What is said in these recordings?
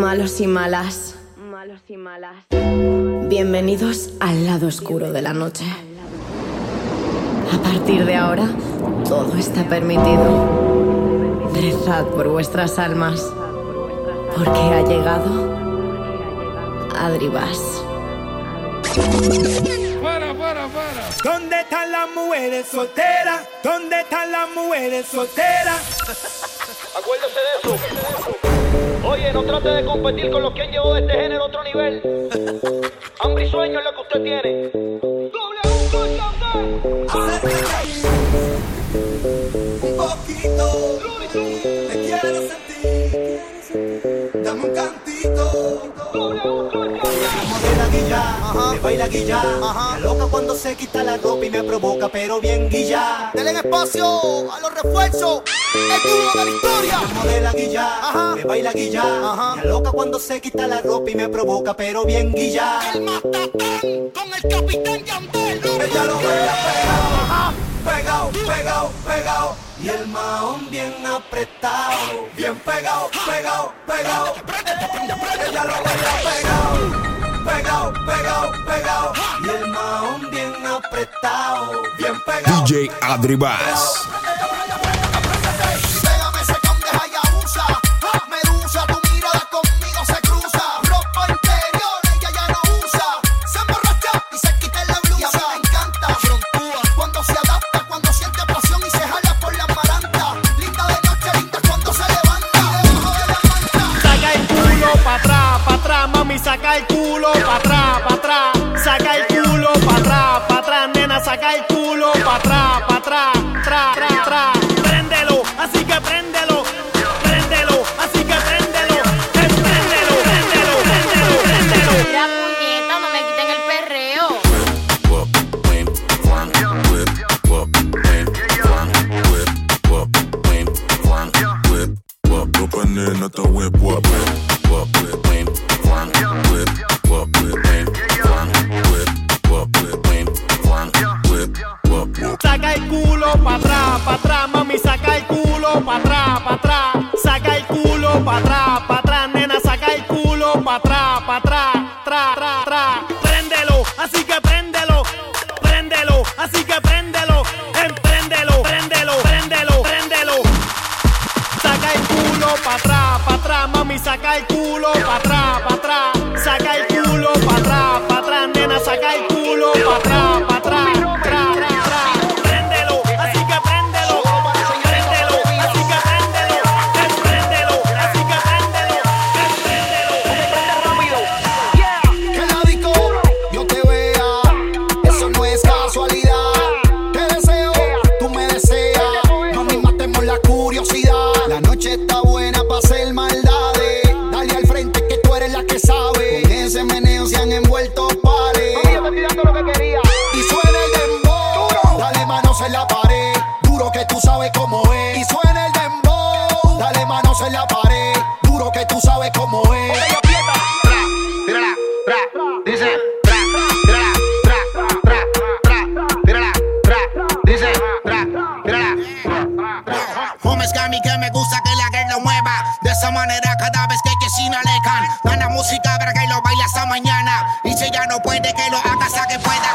Malos y malas. Malos y malas. Bienvenidos al lado oscuro de la noche. A partir de ahora, todo está permitido. Rezad por vuestras almas, porque ha llegado Adribas. Para, para, para. ¿Dónde están las mujeres solteras? ¿Dónde están las mujeres solteras? Acuérdese de eso. Oye, no trate de competir con los que han llevado este género a otro nivel. Hambre y sueño es lo que usted tiene. Doble Un poquito. Guilla, me baila guilla. Me loca cuando se quita la ropa y me provoca, pero bien guilla. Denle espacio a los refuerzos. El duro de la historia. Modela guilla, me baila guilla. Me loca cuando se quita la ropa y me provoca, pero bien guilla. El matatán con el capitán Yandel. Ella lo baila pegado, pegado, pegado, pegado. Y el maón bien apretado, bien pegado, pegado, pegado. Ella lo baila pegado, pegado, pegado, pegado. Y el maón bien apretado, bien pegado. DJ Adribas. Pa' atrás, pa' atrás, mami, saca el culo pa' atrás, pa' atrás. Saca el manera cada vez que si no alejan Gana música para que lo baile hasta mañana. Y si ya no puede que lo haga hasta que pueda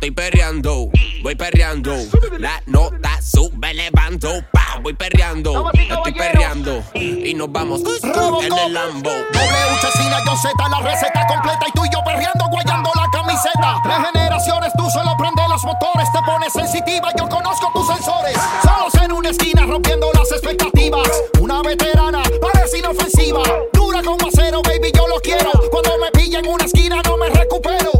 Estoy perreando, voy perreando. La nota sube levando. Pa, voy perreando, estoy perreando. Y nos vamos en el Lambo. Doble chesina, yo Z, la receta completa. Y tú y yo perreando, guayando la camiseta. Tres generaciones, tú solo prende los motores. Te pones sensitiva, yo conozco tus sensores. Solos en una esquina, rompiendo las expectativas. Una veterana, parece inofensiva. Dura como acero, baby, yo lo quiero. Cuando me pilla en una esquina, no me recupero.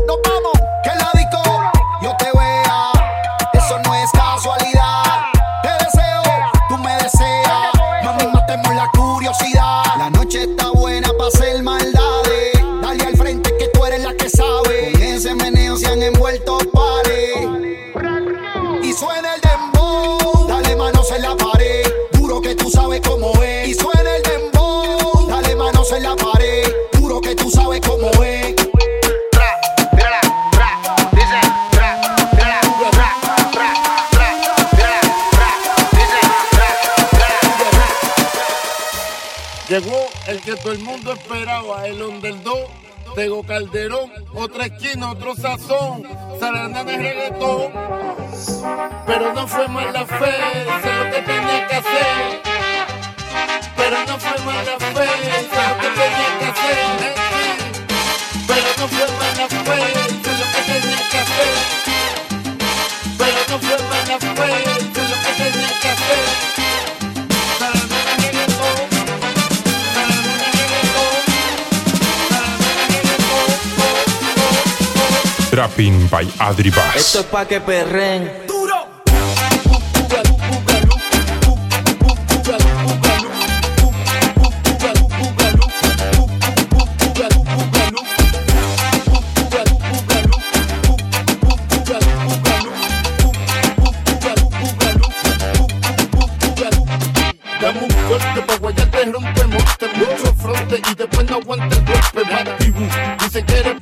El underdog. Tego Calderón, otra esquina, otro sazón. Sarandán de reggaetón. Pero no fue mala fe, hice lo que tenía que hacer. Pero no fue mala fe, hice lo que tenía que hacer. Pero no fue mala fe, hice lo que tenía que hacer. Pero no fue mala fe, hice lo que tenía que hacer. Trapping by Adri Bass. Esto es pa' que perren. Dame un corte pa' guayarte rompe monte Mucho fronte y después no aguanta el golpe Matibu, dice que eres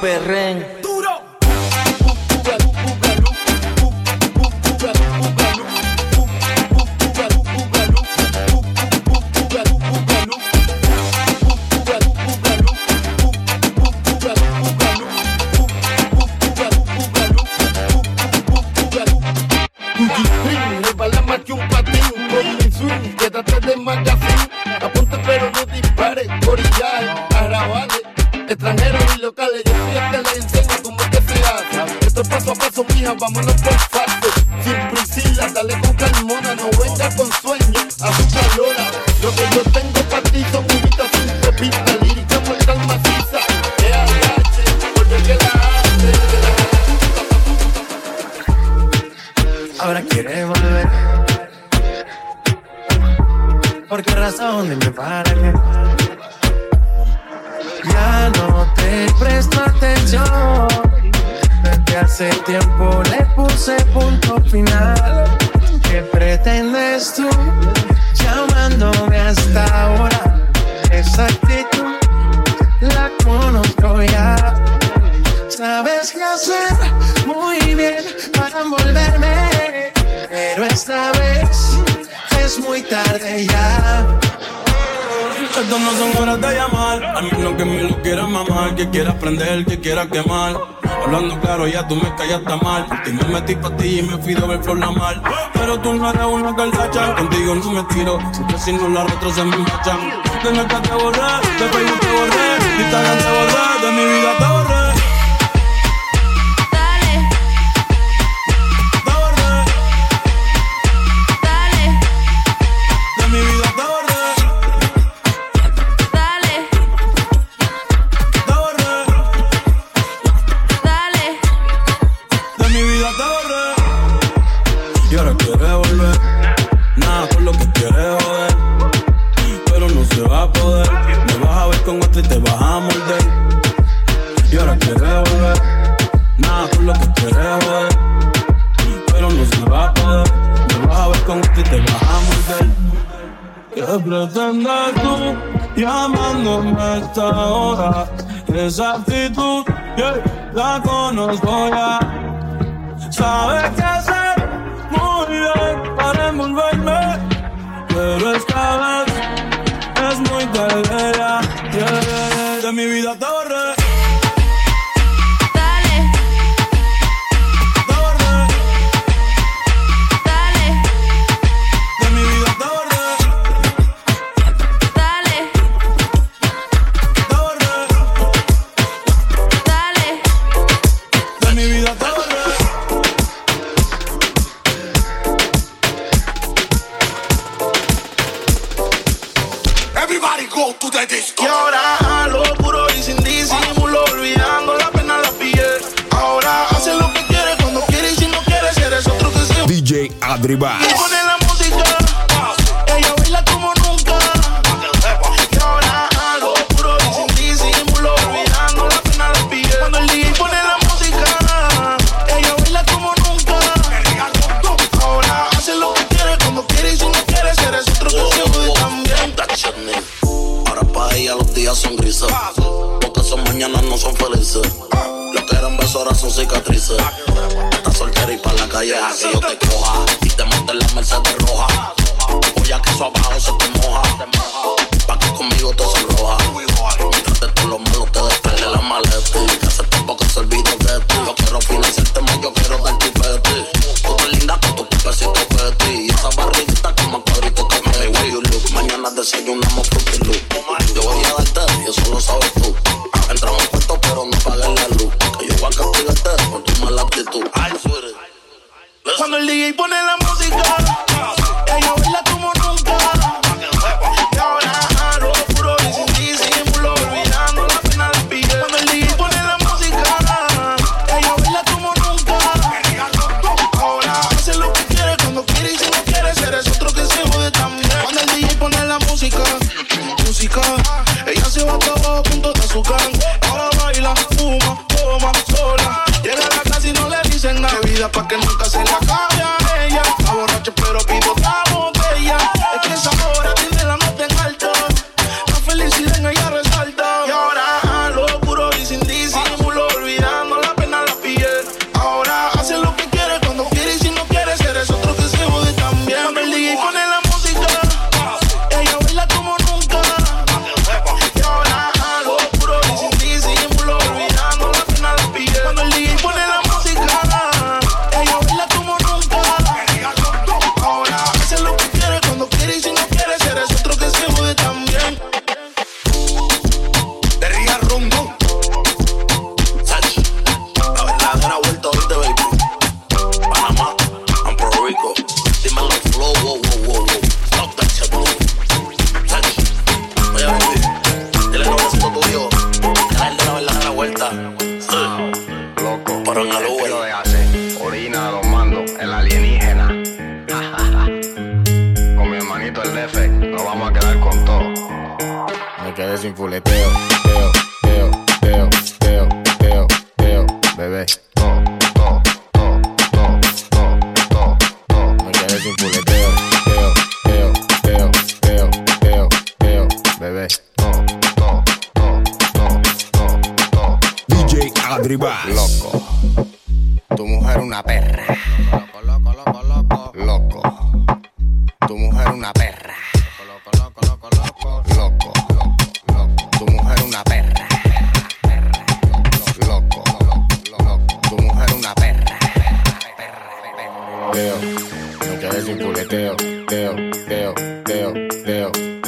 Esto pero esta vez es muy tarde ya. Estas no son horas de llamar, a menos que me lo quieras mamar, que quieras prender, que quieras quemar. Hablando claro, ya tú me callaste mal. Y me metí pa' ti y me fui de ver flor la mal. Pero tú no eres una cardacha, contigo no me tiro. Siempre si no la retro se me machan. De neta te borré, de Facebook te borré, de Instagram te borré, de mi vida te borré. ¿Qué pretendes tú llamándome a esta hora? Esa actitud, yeah, la conozco ya. Sabes qué hacer muy bien para envolverme, pero esta vez es muy tarde ya. Yeah, de mi vida te Padre Bass. Pone la música, ella baila como nunca. Y ahora hago puro y sin disimulo, olvidando la pena de pie. Cuando el DJ pone la música, ella baila como nunca. Ahora hace lo que quiere, cuando quiere y si no quiere, será otro que se jode también. Ahora para ella los días son grises, porque son mañanas no son felices. Lo que eran besos ahora son cicatrices. Estás soltera y para la calle así yo te coja. salsa de rock. The man of flow, whoa, whoa, whoa.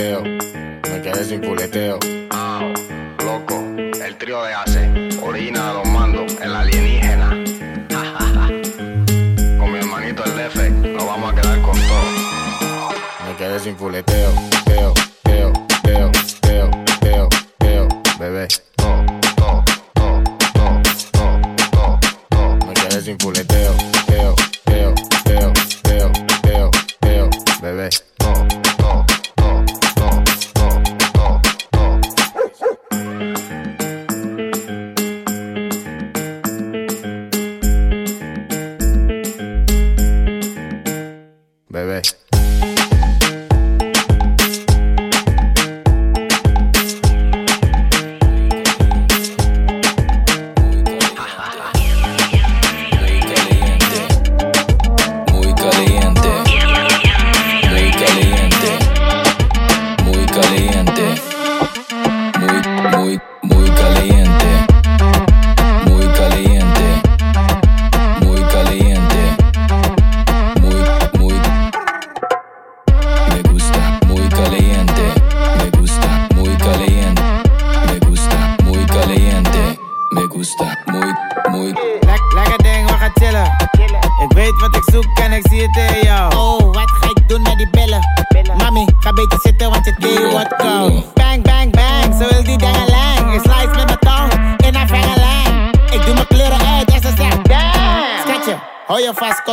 Me quedé sin culeteo. Loco, el trío de hace. Orina a los mandos, el alienígena. Con mi hermanito el DF, nos vamos a quedar con todo. Me quedé sin culeteo.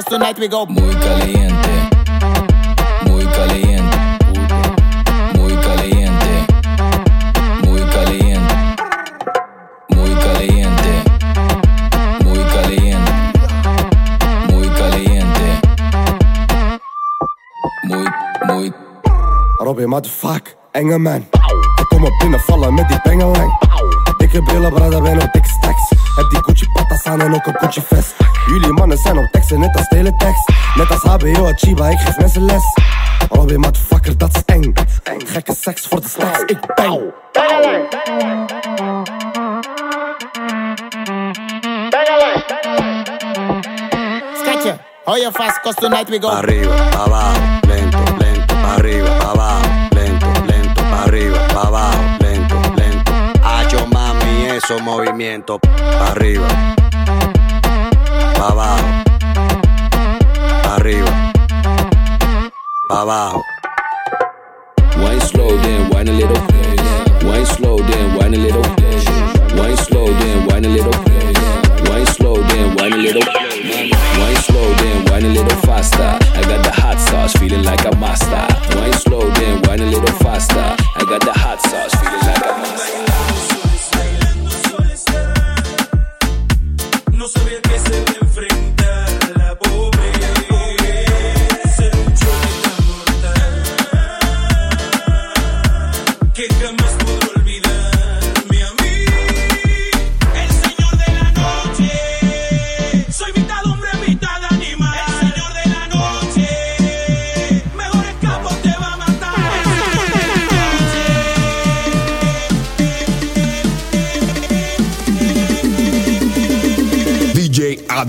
Tonight we go. Muy caliente, muy caliente, muy caliente, muy caliente, muy caliente, muy caliente, muy caliente, muy, muy. Robbie, motherfuck, enge man. Kom op binnen vallen met die pengelang. Dikke brillen, brada, ben op dikke stacks. Heb die Gucci patas aan en ook een Gucci vest. Jullie mannen zijn op teksten, net als teletext. Net als HBO, Chiba, ik geef mensen les. Robbie, motherfucker, dat is eng. Gekke seks voor de stacks, ik bang. Schatje, hou je vast, cause tonight we go. Arriba, abajo, lento, lento, arriba, abajo, lento, lento, arriba, abajo, lento, lento. Hacho mami, esos movimientos, pa' arriba, pa' abajo, pa' arriba, pa' abajo. Wine slow, then wine a little. Wine slow, then wine a little. Wine slow, then wine a little. Wine slow, then wine a little. Wine slow, then wine a little faster. I got the hot sauce, feeling like a master. Wine slow, then wine a little faster. I got the hot sauce, feeling like a master. No sabía que se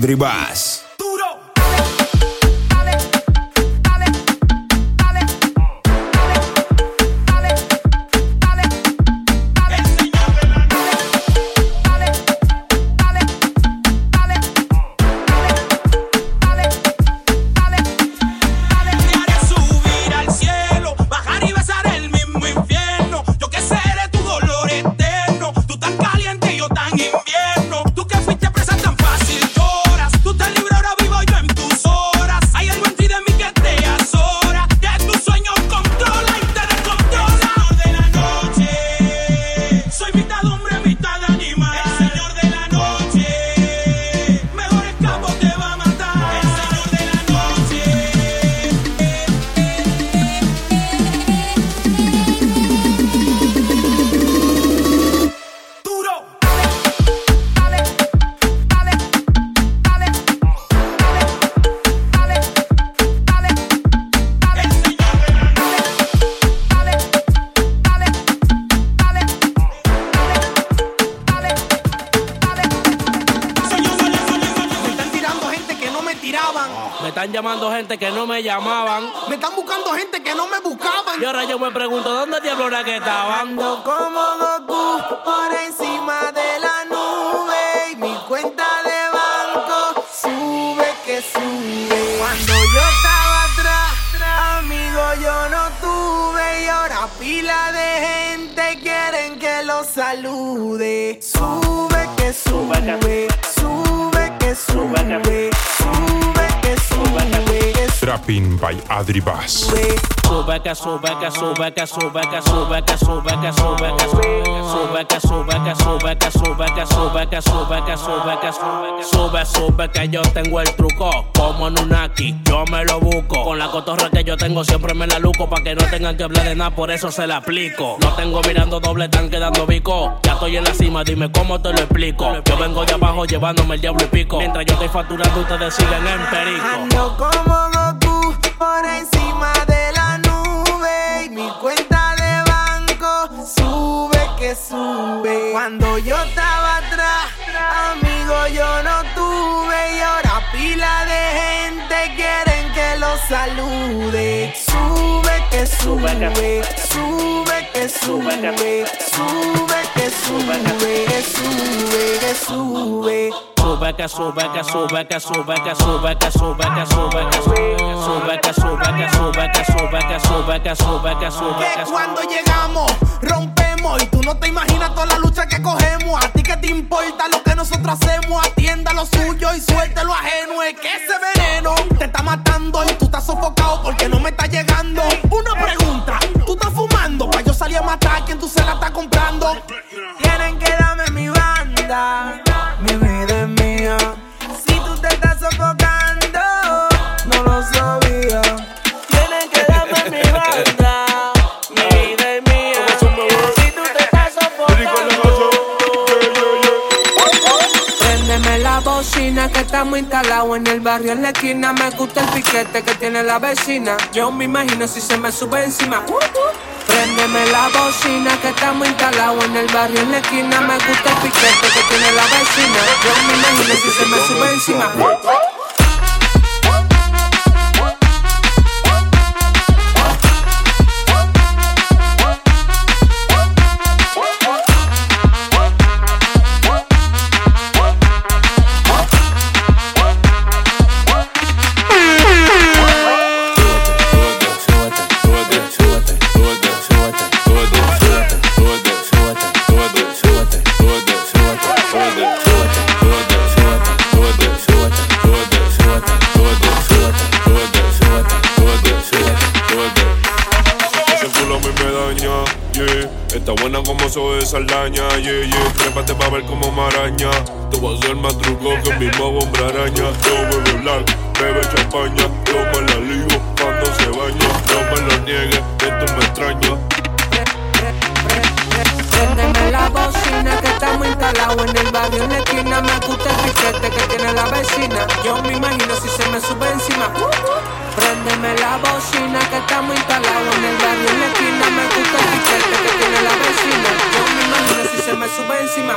Ribas. They Su que sube que sube sube sube que yo tengo el truco como en un aquí yo me lo busco con la cotorra que yo tengo siempre me la luco para que no tengan que hablar de nada por eso se la aplico no tengo mirando doble tan quedando bico ya estoy en la cima dime cómo te lo explico yo vengo de abajo llevándome el diablo y pico mientras yo estoy facturando ustedes siguen en perico Ando como por encima de la nube y mi cuenta de banco sube que sube. Cuando yo estaba atrás, amigo, yo no tuve y ahora pila de gente quieren que los salude que sube, sube que sube, sube que sube, que sube, que sube. Sube que sube que sube que sube que sube que sube que sube que sube que sube que sube que sube que sube que sube que sube que sube que cuando llegamos rompe y tú no te imaginas toda la lucha que cogemos. A ti que te importa lo que nosotros hacemos. Atienda lo suyo y suelte lo ajeno. Es que ese veneno te está matando y tú estás sofocado porque no me está llegando. Una pregunta, tú estás fumando. Pa' yo salir a matar a quien tú se la estás comprando. Tienen que darme mi banda. Mi vida es mía. Si tú te estás sofocando, no lo sabes. estamos instalados en el barrio en la esquina. Me gusta el piquete que tiene la vecina. Yo me imagino si se me sube encima. Préndeme la bocina que estamos instalados en el barrio en la esquina. Me gusta el piquete que tiene la vecina. Yo me imagino si se me sube encima. encima.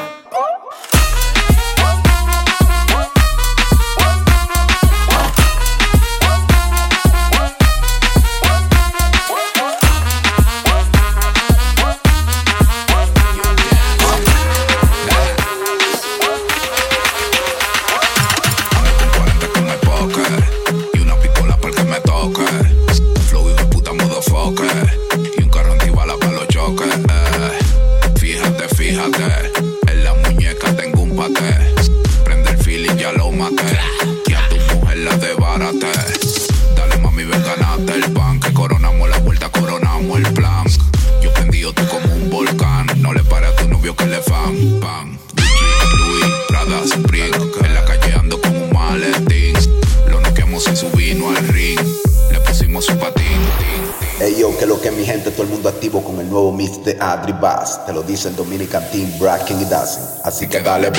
team, Brad King y Dazzy. Así que dale.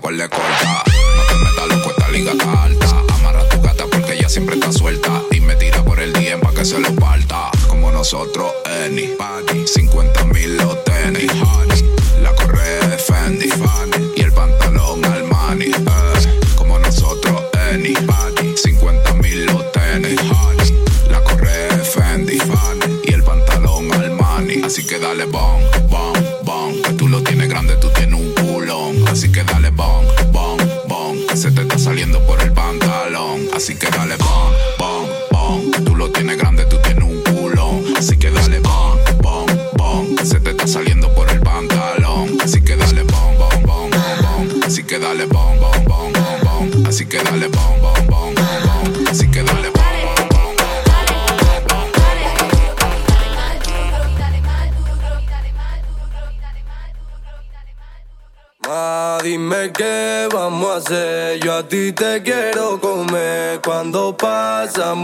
con le te quiero comer. Cuando pasa,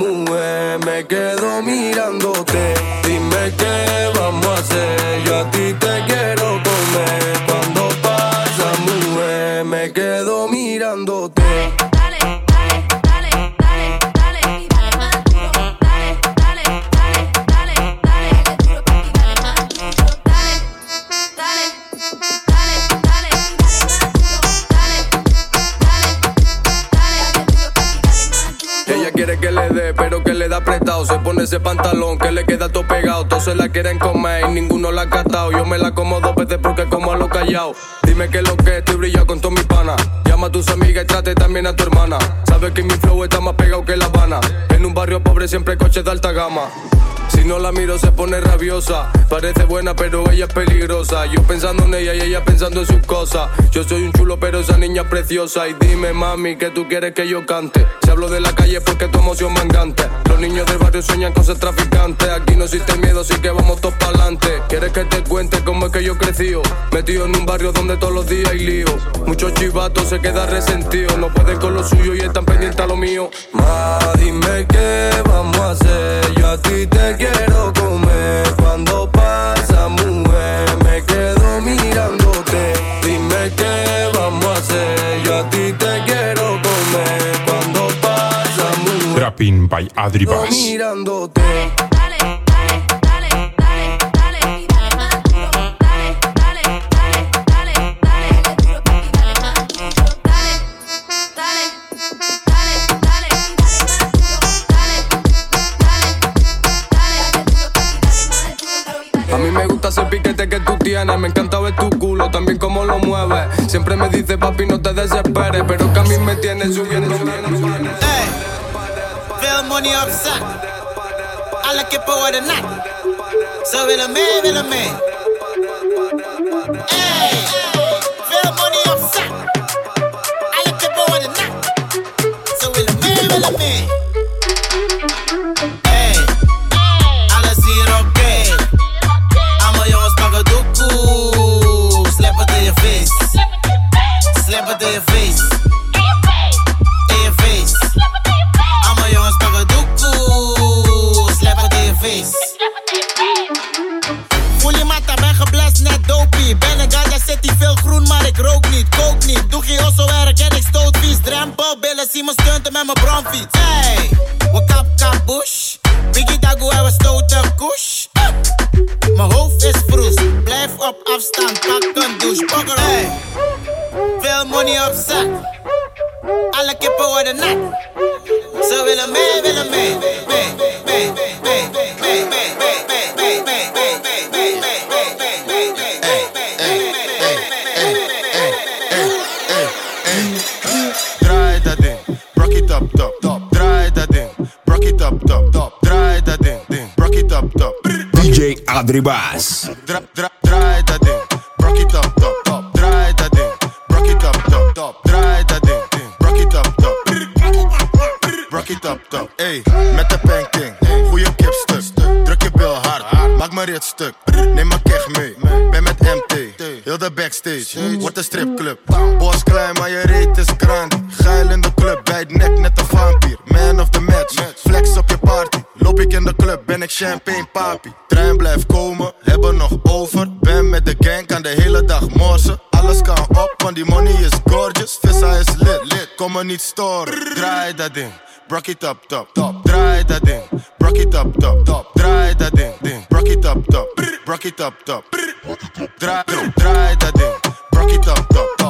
Ella quiere que le dé, pero que le da apretado. Se pone ese pantalón que le queda todo pegado. Todos se la quieren comer y ninguno la ha catado. Yo me la como dos veces porque como a lo callado. Dime que lo que estoy brillado con todos mis panas. Llama a tus amigas y trate también a tu hermana. Sabes que mi flow está más pegado que La Habana. En un barrio pobre siempre coches de alta gama. Si no la miro se pone rabiosa. Parece buena, pero ella es peligrosa. Yo pensando en ella y ella pensando en sus cosas. Yo soy un chulo, pero esa niña es preciosa. Y dime, mami, que tú quieres que yo cante. Si hablo de la calle porque tu emoción mangante. Los niños del barrio sueñan con ser traficantes. Aquí no existe miedo, así que vamos todos pa'lante. ¿Quieres que te cuente cómo es que yo crecí? Metido en un barrio donde todos los días hay lío. Muchos chivatos se quedan resentidos. No pueden con lo suyo y están pendientes a lo mío. Ma, dime qué vamos a hacer. A ti te quiero comer. Cuando pasa, mujer, me quedo mirándote. Dime qué vamos a hacer. Yo a ti te quiero comer. Cuando pasa, mujer, Rapping by Adri Bass. mirándote. paquete que tú tienes. Me encanta ver tu culo, también cómo lo mueves. Siempre me dice, papi, no te desesperes. Pero que a mí me tienes subiendo. Hey, real money up, I like it power than not. So, in a man, in a man. Dopie. Ben een ganja, zit die veel groen, maar ik rook niet, kook niet. Doe geen osso werk en ik stoot vies. Drempel, billen, zie me stunten met mijn bromfiets. Hey, we kap kap bush. Biggie dago en we stoten kush. Mijn hoofd is vroes, blijf op afstand, pak een douche. Pokkel, hey. Veel money op zak. Alle kippen worden nat. Ze willen mee, willen mee, mee, DJ Adri Bass. Dra, dra, draai dat ding, rock it up, top, top. Draai dat ding, rock it up, top, top. Draai dat ding, rock it up, top. Rock it top. Ey, met de banking, goeie kipstuk. Druk je bil hard, maak mijn rit stuk. Neem mijn keg mee, ben met MT. Heel de backstage, wordt een stripclub. Bos klein, maar je reet is grand. Geil in de club, bij het nek net een vampier. Man of the match, flex op je party. Loop ik in de club, ben ik champagne papi. Trein blijft komen, hebben nog over. Ben met de gang, kan de hele dag morsen. Alles kan op, want die money is gorgeous. Vissa is lit, lit, kom me niet storen. Draai dat ding. Rock it up, top, top. Draai dat ding. Rock it up, top, top. Draai dat ding, ding. Rock it up, top. Rock it up, top. Draai, draai dat ding. Rock it up, top,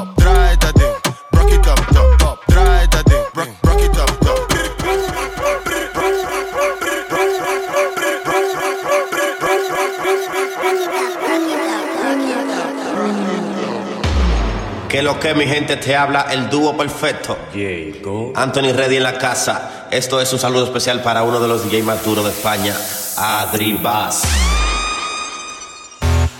Que lo que mi gente te habla, el dúo perfecto. Anthony Reddy en la casa. Esto es un saludo especial para uno de los DJ más duros de España, Adri Bass.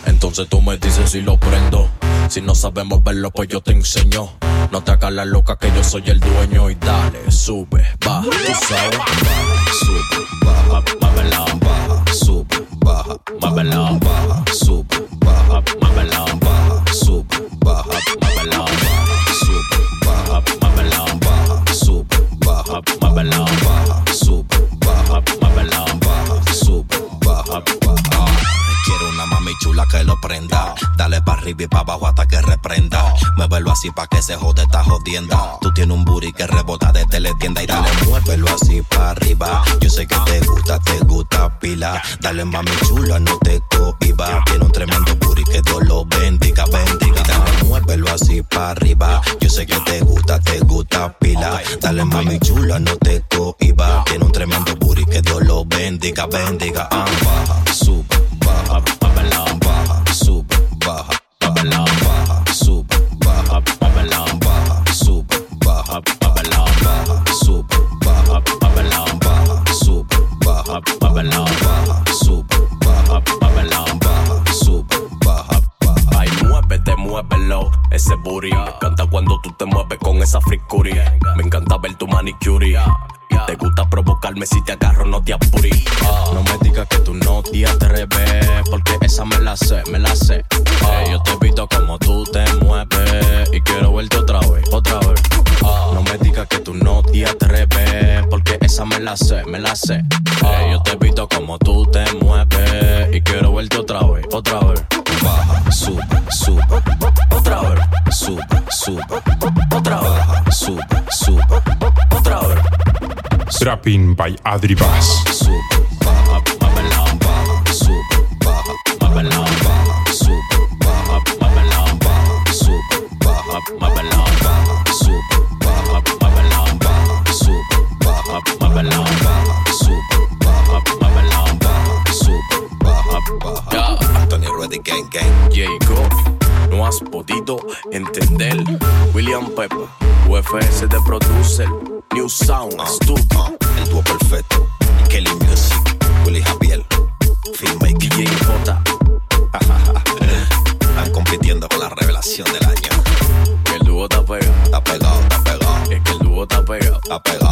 Entonces tú me dices si lo prendo. Si no sabemos verlo, pues yo te enseño. No te hagas la loca que yo soy el dueño y dale, sube, baja, tú sabes, baja, sube, baja, muévela, baja, sube, baja, muévela, baja, sube, baja, muévela, baja, sube, baja, muévela, baja, sube, Dale pa' abajo hasta que reprenda. Muévelo así pa' que se jode esta jodienda. Tú tienes un booty que rebota de teletienda y dale, muévelo así pa' arriba. Yo sé que te gusta, te gusta pila. Dale mami chula, no te cohiba. Tiene un tremendo booty que Dios lo bendiga, bendiga. Dale, muévelo así pa' arriba. Yo sé que te gusta, te gusta pila. Dale mami chula, no te cohiba. Tiene un tremendo booty que Dios lo bendiga, bendiga. Ah, baja, sube, baja, baja, baja, sube, baja, baja, sube, baja, baja. Ay, muévete, muévelo, ese booty Me encanta cuando tú te mueves con esa fricuria. Me encanta ver tu manicure Te gusta provocarme si te agarro, no te apures No me digas que tú no te atreves, porque esa me la sé, me la sé. Eh, yo te he visto como tú esa me la sé, me la sé. Eh, yo te visto como tú te mueves y quiero verte otra vez, otra vez. Baja, sube, sube, otra vez. Sube, sube, otra vez. Sube, sube, otra vez. Trapping by Adri Bass. Sube, has podido entender. William Pepper, UFS de producer, New Sound Studio. El dúo perfecto. Kelly Music. Willy Javier. Filmmaker. DJ J. Están compitiendo con la revelación del año. El dúo está pegado. Está pegado, está pegado. Es que el dúo está pegado. Está pegado,